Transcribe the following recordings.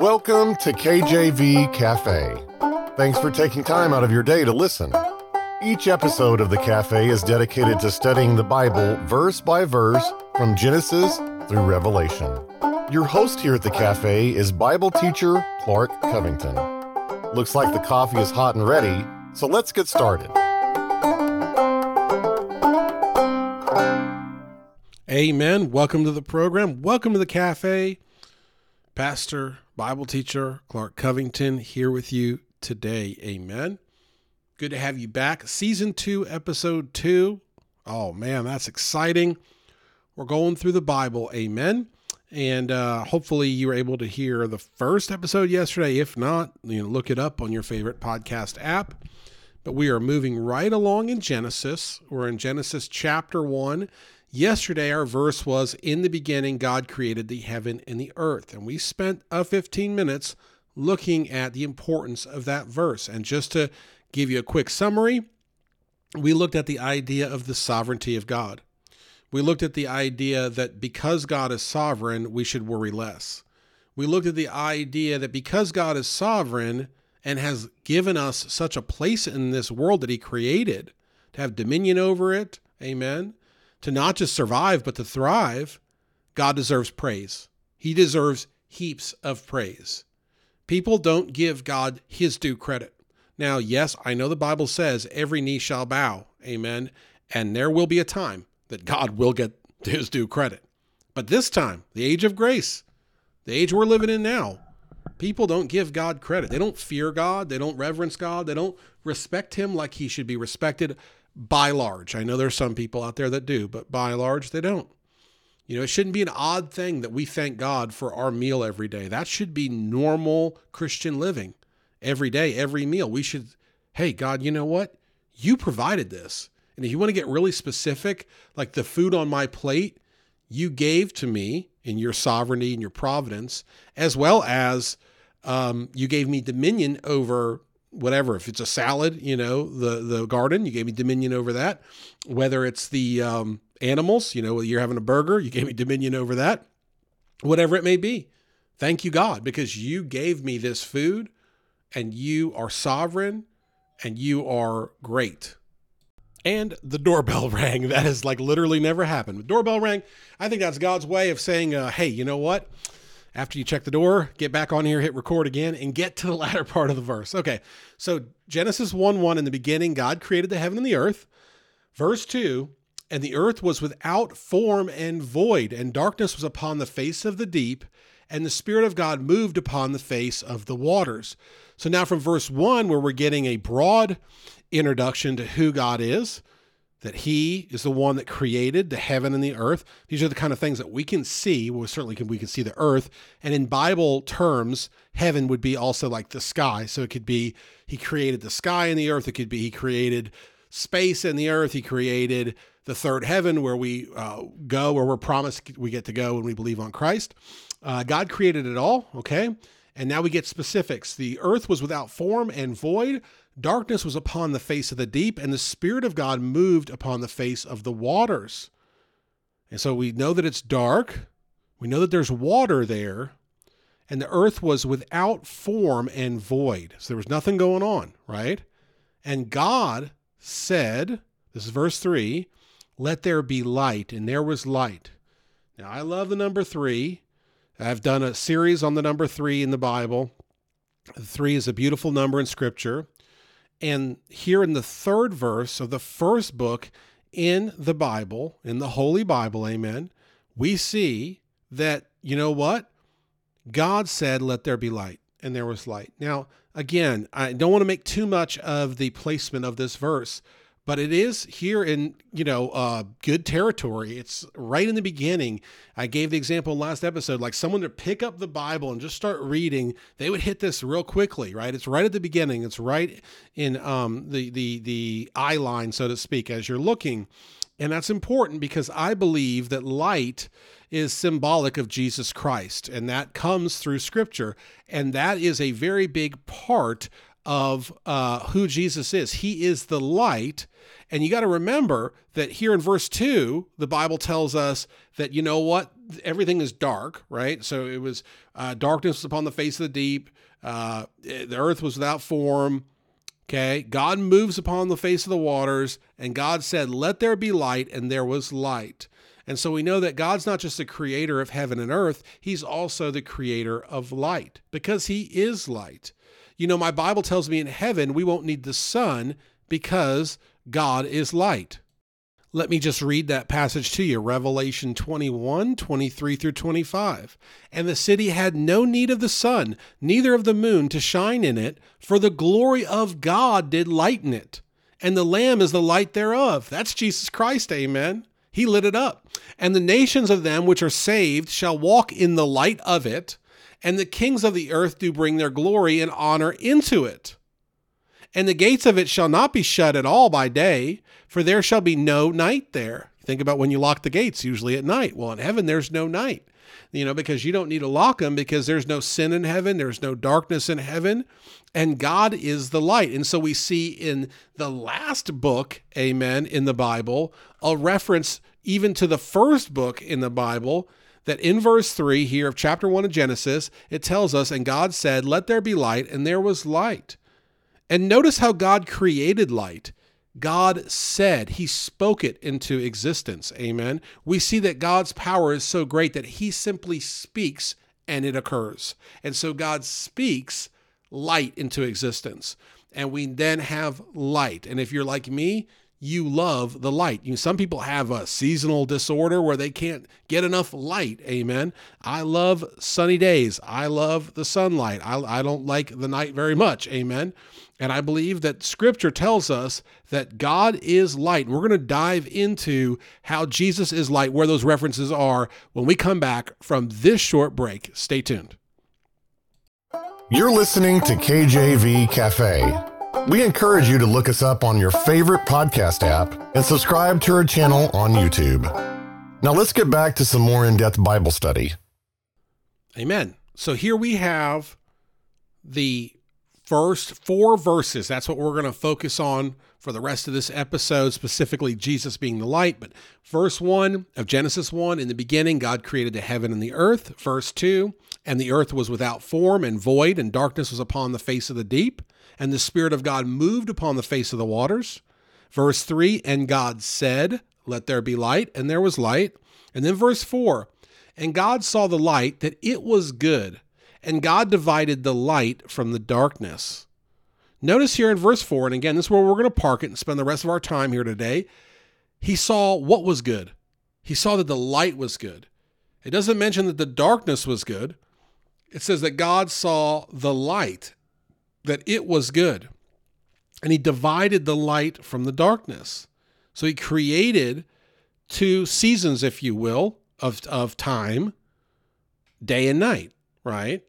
Welcome to KJV Cafe. Thanks for taking time out of your day to listen. Each episode of the Cafe is dedicated to studying the Bible verse by verse from Genesis through Revelation. Your host here at the Cafe is Bible teacher Clark Covington. Looks like the coffee is hot and ready, so let's get started. Amen. Welcome to the program. Welcome to the cafe. Pastor, Bible teacher Clark Covington here with you today. Amen. Good to have you back. Season two, episode two. Oh, man, that's exciting. We're going through the Bible. Amen. And uh, hopefully you were able to hear the first episode yesterday. If not, you know, look it up on your favorite podcast app. But we are moving right along in Genesis. We're in Genesis chapter one Yesterday, our verse was In the beginning, God created the heaven and the earth. And we spent uh, 15 minutes looking at the importance of that verse. And just to give you a quick summary, we looked at the idea of the sovereignty of God. We looked at the idea that because God is sovereign, we should worry less. We looked at the idea that because God is sovereign and has given us such a place in this world that He created, to have dominion over it, amen, to not just survive, but to thrive, God deserves praise. He deserves heaps of praise. People don't give God his due credit. Now, yes, I know the Bible says every knee shall bow. Amen. And there will be a time that God will get his due credit. But this time, the age of grace, the age we're living in now, people don't give God credit. They don't fear God. They don't reverence God. They don't respect him like he should be respected by large. I know there's some people out there that do, but by large, they don't. You know, it shouldn't be an odd thing that we thank God for our meal every day. That should be normal Christian living every day, every meal. We should, hey, God, you know what? You provided this. And if you want to get really specific, like the food on my plate, you gave to me in your sovereignty and your providence, as well as um, you gave me dominion over whatever if it's a salad you know the the garden you gave me dominion over that. Whether it's the um, animals you know you're having a burger you gave me dominion over that. Whatever it may be. Thank you god because you gave me this food and you are sovereign and you are great. And the doorbell rang. That has like literally never happened. The doorbell rang. I think that's god's way of saying uh, hey you know what after you check the door, get back on here, hit record again, and get to the latter part of the verse. Okay, so Genesis 1 1 in the beginning, God created the heaven and the earth. Verse 2 And the earth was without form and void, and darkness was upon the face of the deep, and the Spirit of God moved upon the face of the waters. So now from verse 1, where we're getting a broad introduction to who God is, that he is the one that created the heaven and the earth. These are the kind of things that we can see. Well, certainly can we can see the earth. And in Bible terms, heaven would be also like the sky. So it could be he created the sky and the earth. It could be he created space and the earth. He created the third heaven where we uh, go, where we're promised we get to go when we believe on Christ. Uh, God created it all, okay? And now we get specifics. The earth was without form and void. Darkness was upon the face of the deep, and the Spirit of God moved upon the face of the waters. And so we know that it's dark. We know that there's water there. And the earth was without form and void. So there was nothing going on, right? And God said, this is verse 3, let there be light. And there was light. Now, I love the number three. I've done a series on the number three in the Bible. Three is a beautiful number in Scripture. And here in the third verse of the first book in the Bible, in the Holy Bible, amen, we see that, you know what? God said, Let there be light, and there was light. Now, again, I don't want to make too much of the placement of this verse, but it is here in you know uh, good territory. It's right in the beginning. I gave the example last episode like someone to pick up the bible and just start reading they would hit this real quickly right? It's right at the beginning. It's right in um, the the the eye line so to speak as you're looking. And that's important because i believe that light is symbolic of jesus christ and that comes through scripture. And that is a very big part of uh, who Jesus is. He is the light. And you got to remember that here in verse 2, the Bible tells us that, you know what? Everything is dark, right? So it was uh, darkness upon the face of the deep. Uh, the earth was without form. Okay. God moves upon the face of the waters, and God said, Let there be light, and there was light. And so we know that God's not just the creator of heaven and earth, He's also the creator of light because He is light. You know, my Bible tells me in heaven we won't need the sun because God is light. Let me just read that passage to you Revelation 21 23 through 25. And the city had no need of the sun, neither of the moon to shine in it, for the glory of God did lighten it. And the Lamb is the light thereof. That's Jesus Christ, amen. He lit it up. And the nations of them which are saved shall walk in the light of it, and the kings of the earth do bring their glory and honor into it. And the gates of it shall not be shut at all by day, for there shall be no night there. Think about when you lock the gates, usually at night. Well, in heaven, there's no night, you know, because you don't need to lock them because there's no sin in heaven, there's no darkness in heaven, and God is the light. And so we see in the last book, amen, in the Bible, a reference even to the first book in the Bible that in verse 3 here of chapter 1 of Genesis, it tells us, And God said, Let there be light, and there was light. And notice how God created light. God said, He spoke it into existence. Amen. We see that God's power is so great that He simply speaks and it occurs. And so God speaks light into existence. And we then have light. And if you're like me, you love the light. You some people have a seasonal disorder where they can't get enough light. Amen. I love sunny days. I love the sunlight. I, I don't like the night very much. Amen. And I believe that scripture tells us that God is light. We're going to dive into how Jesus is light, where those references are when we come back from this short break. Stay tuned. You're listening to KJV Cafe. We encourage you to look us up on your favorite podcast app and subscribe to our channel on YouTube. Now let's get back to some more in depth Bible study. Amen. So here we have the first four verses. That's what we're going to focus on for the rest of this episode, specifically Jesus being the light. But verse 1 of Genesis 1 In the beginning, God created the heaven and the earth. Verse 2 And the earth was without form and void, and darkness was upon the face of the deep and the Spirit of God moved upon the face of the waters. Verse 3 And God said, Let there be light, and there was light. And then verse 4 And God saw the light that it was good, and God divided the light from the darkness. Notice here in verse 4, and again, this is where we're going to park it and spend the rest of our time here today. He saw what was good. He saw that the light was good. It doesn't mention that the darkness was good. It says that God saw the light that it was good. And he divided the light from the darkness. So he created two seasons, if you will, of, of time, day and night, right?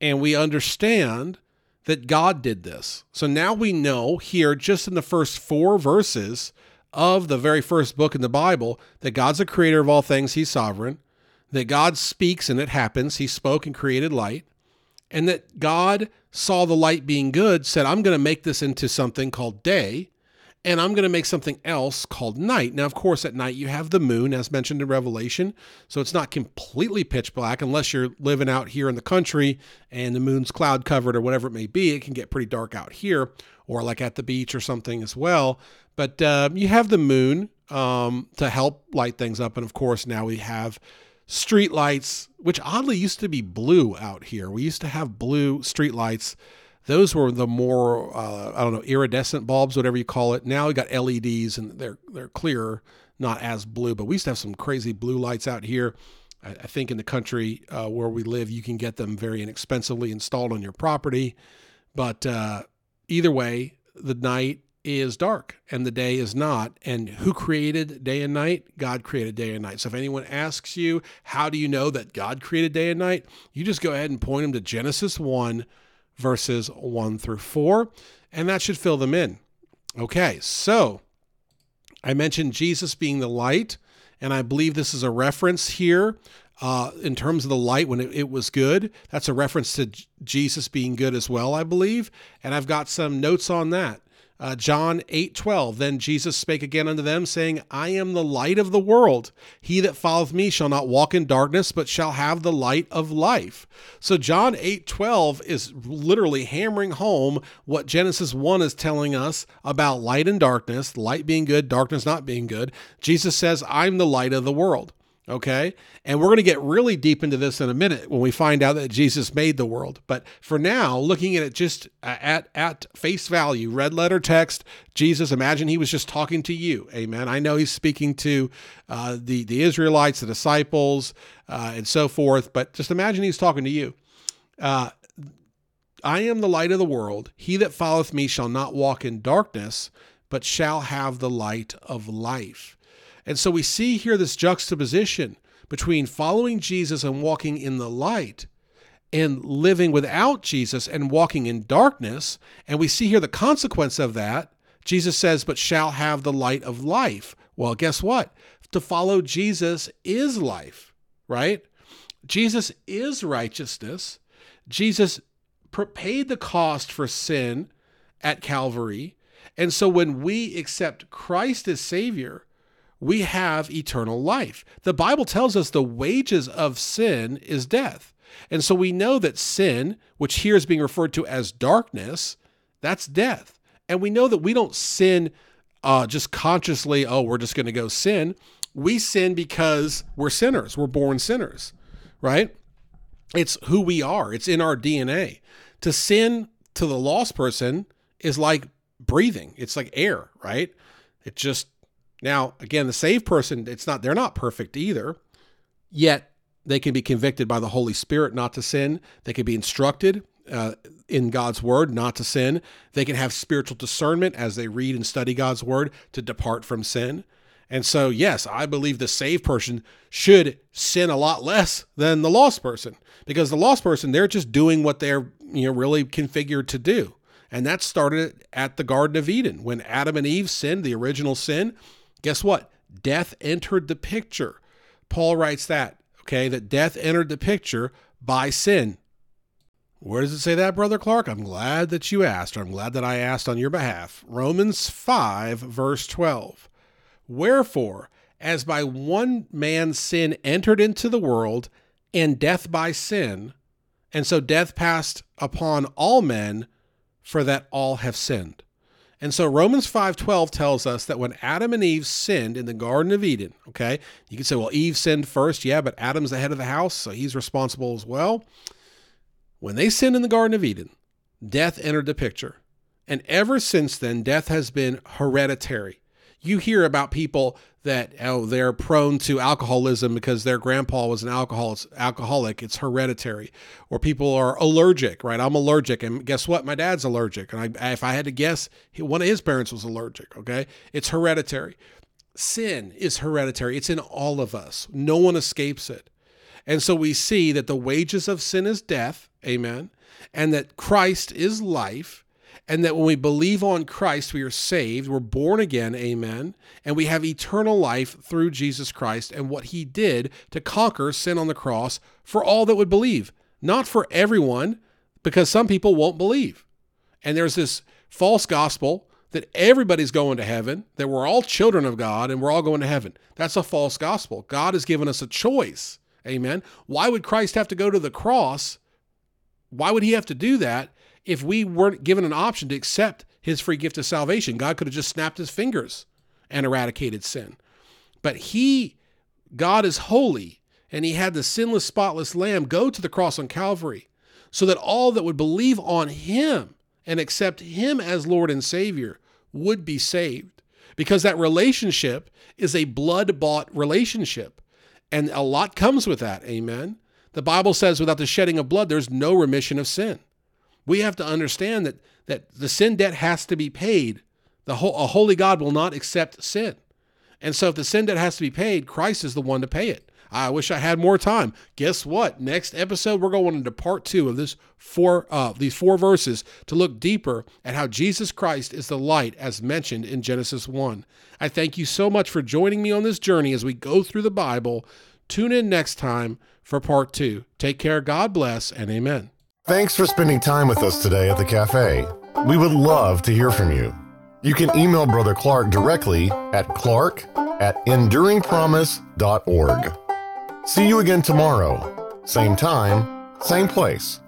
And we understand that God did this. So now we know here, just in the first four verses of the very first book in the Bible, that God's the creator of all things, He's sovereign, that God speaks and it happens. He spoke and created light, and that God saw the light being good, said, I'm going to make this into something called day, and I'm going to make something else called night. Now, of course, at night you have the moon, as mentioned in Revelation, so it's not completely pitch black unless you're living out here in the country and the moon's cloud covered or whatever it may be. It can get pretty dark out here, or like at the beach or something as well. But uh, you have the moon um, to help light things up, and of course, now we have street lights, which oddly used to be blue out here. We used to have blue street lights. Those were the more uh, I don't know iridescent bulbs, whatever you call it. Now we got LEDs and they're they're clearer, not as blue. But we used to have some crazy blue lights out here. I, I think in the country uh, where we live, you can get them very inexpensively installed on your property. But uh, either way, the night is dark and the day is not. And who created day and night? God created day and night. So if anyone asks you, how do you know that God created day and night? You just go ahead and point them to Genesis 1, verses 1 through 4, and that should fill them in. Okay, so I mentioned Jesus being the light, and I believe this is a reference here uh, in terms of the light when it, it was good. That's a reference to J- Jesus being good as well, I believe. And I've got some notes on that. Uh, John 8 12. Then Jesus spake again unto them, saying, I am the light of the world. He that followeth me shall not walk in darkness, but shall have the light of life. So John 8 12 is literally hammering home what Genesis 1 is telling us about light and darkness, light being good, darkness not being good. Jesus says, I'm the light of the world. Okay. And we're going to get really deep into this in a minute when we find out that Jesus made the world. But for now, looking at it just at, at face value, red letter text, Jesus, imagine he was just talking to you. Amen. I know he's speaking to uh, the, the Israelites, the disciples, uh, and so forth, but just imagine he's talking to you. Uh, I am the light of the world. He that followeth me shall not walk in darkness, but shall have the light of life. And so we see here this juxtaposition between following Jesus and walking in the light and living without Jesus and walking in darkness. And we see here the consequence of that. Jesus says, but shall have the light of life. Well, guess what? To follow Jesus is life, right? Jesus is righteousness. Jesus paid the cost for sin at Calvary. And so when we accept Christ as Savior, we have eternal life. The Bible tells us the wages of sin is death. And so we know that sin, which here is being referred to as darkness, that's death. And we know that we don't sin uh, just consciously, oh, we're just going to go sin. We sin because we're sinners. We're born sinners, right? It's who we are, it's in our DNA. To sin to the lost person is like breathing, it's like air, right? It just now, again, the saved person, it's not they're not perfect either. Yet they can be convicted by the Holy Spirit not to sin. They can be instructed uh, in God's word not to sin. They can have spiritual discernment as they read and study God's word to depart from sin. And so, yes, I believe the saved person should sin a lot less than the lost person because the lost person, they're just doing what they're you know really configured to do. And that started at the Garden of Eden when Adam and Eve sinned, the original sin. Guess what? Death entered the picture. Paul writes that, okay, that death entered the picture by sin. Where does it say that, Brother Clark? I'm glad that you asked, or I'm glad that I asked on your behalf. Romans 5, verse 12. Wherefore, as by one man's sin entered into the world, and death by sin, and so death passed upon all men, for that all have sinned. And so Romans 5:12 tells us that when Adam and Eve sinned in the garden of Eden, okay? You can say well Eve sinned first, yeah, but Adam's the head of the house, so he's responsible as well. When they sinned in the garden of Eden, death entered the picture. And ever since then death has been hereditary. You hear about people that oh they're prone to alcoholism because their grandpa was an alcoholic alcoholic. It's hereditary. Or people are allergic right? I'm allergic and guess what? My dad's allergic. And I, if i had to guess one of his parents was allergic okay? It's hereditary. Sin is hereditary. It's in all of us. No one escapes it. And so we see that the wages of sin is death amen and that christ is life and that when we believe on Christ, we are saved, we're born again, amen, and we have eternal life through Jesus Christ and what he did to conquer sin on the cross for all that would believe. Not for everyone, because some people won't believe. And there's this false gospel that everybody's going to heaven, that we're all children of God and we're all going to heaven. That's a false gospel. God has given us a choice. Amen. Why would Christ have to go to the cross? Why would he have to do that if we weren't given an option to accept his free gift of salvation, God could have just snapped his fingers and eradicated sin. But he, God is holy, and he had the sinless, spotless lamb go to the cross on Calvary so that all that would believe on him and accept him as Lord and Savior would be saved. Because that relationship is a blood bought relationship. And a lot comes with that. Amen. The Bible says without the shedding of blood, there's no remission of sin we have to understand that that the sin debt has to be paid. The whole, a holy God will not accept sin. And so if the sin debt has to be paid, Christ is the one to pay it. I wish I had more time. Guess what? Next episode, we're going into part two of this four uh, these four verses to look deeper at how Jesus Christ is the light as mentioned in Genesis 1. I thank you so much for joining me on this journey as we go through the Bible Tune in next time for part two. Take care. God bless and amen. Thanks for spending time with us today at the cafe. We would love to hear from you. You can email Brother Clark directly at clark at enduringpromise.org. See you again tomorrow. Same time, same place.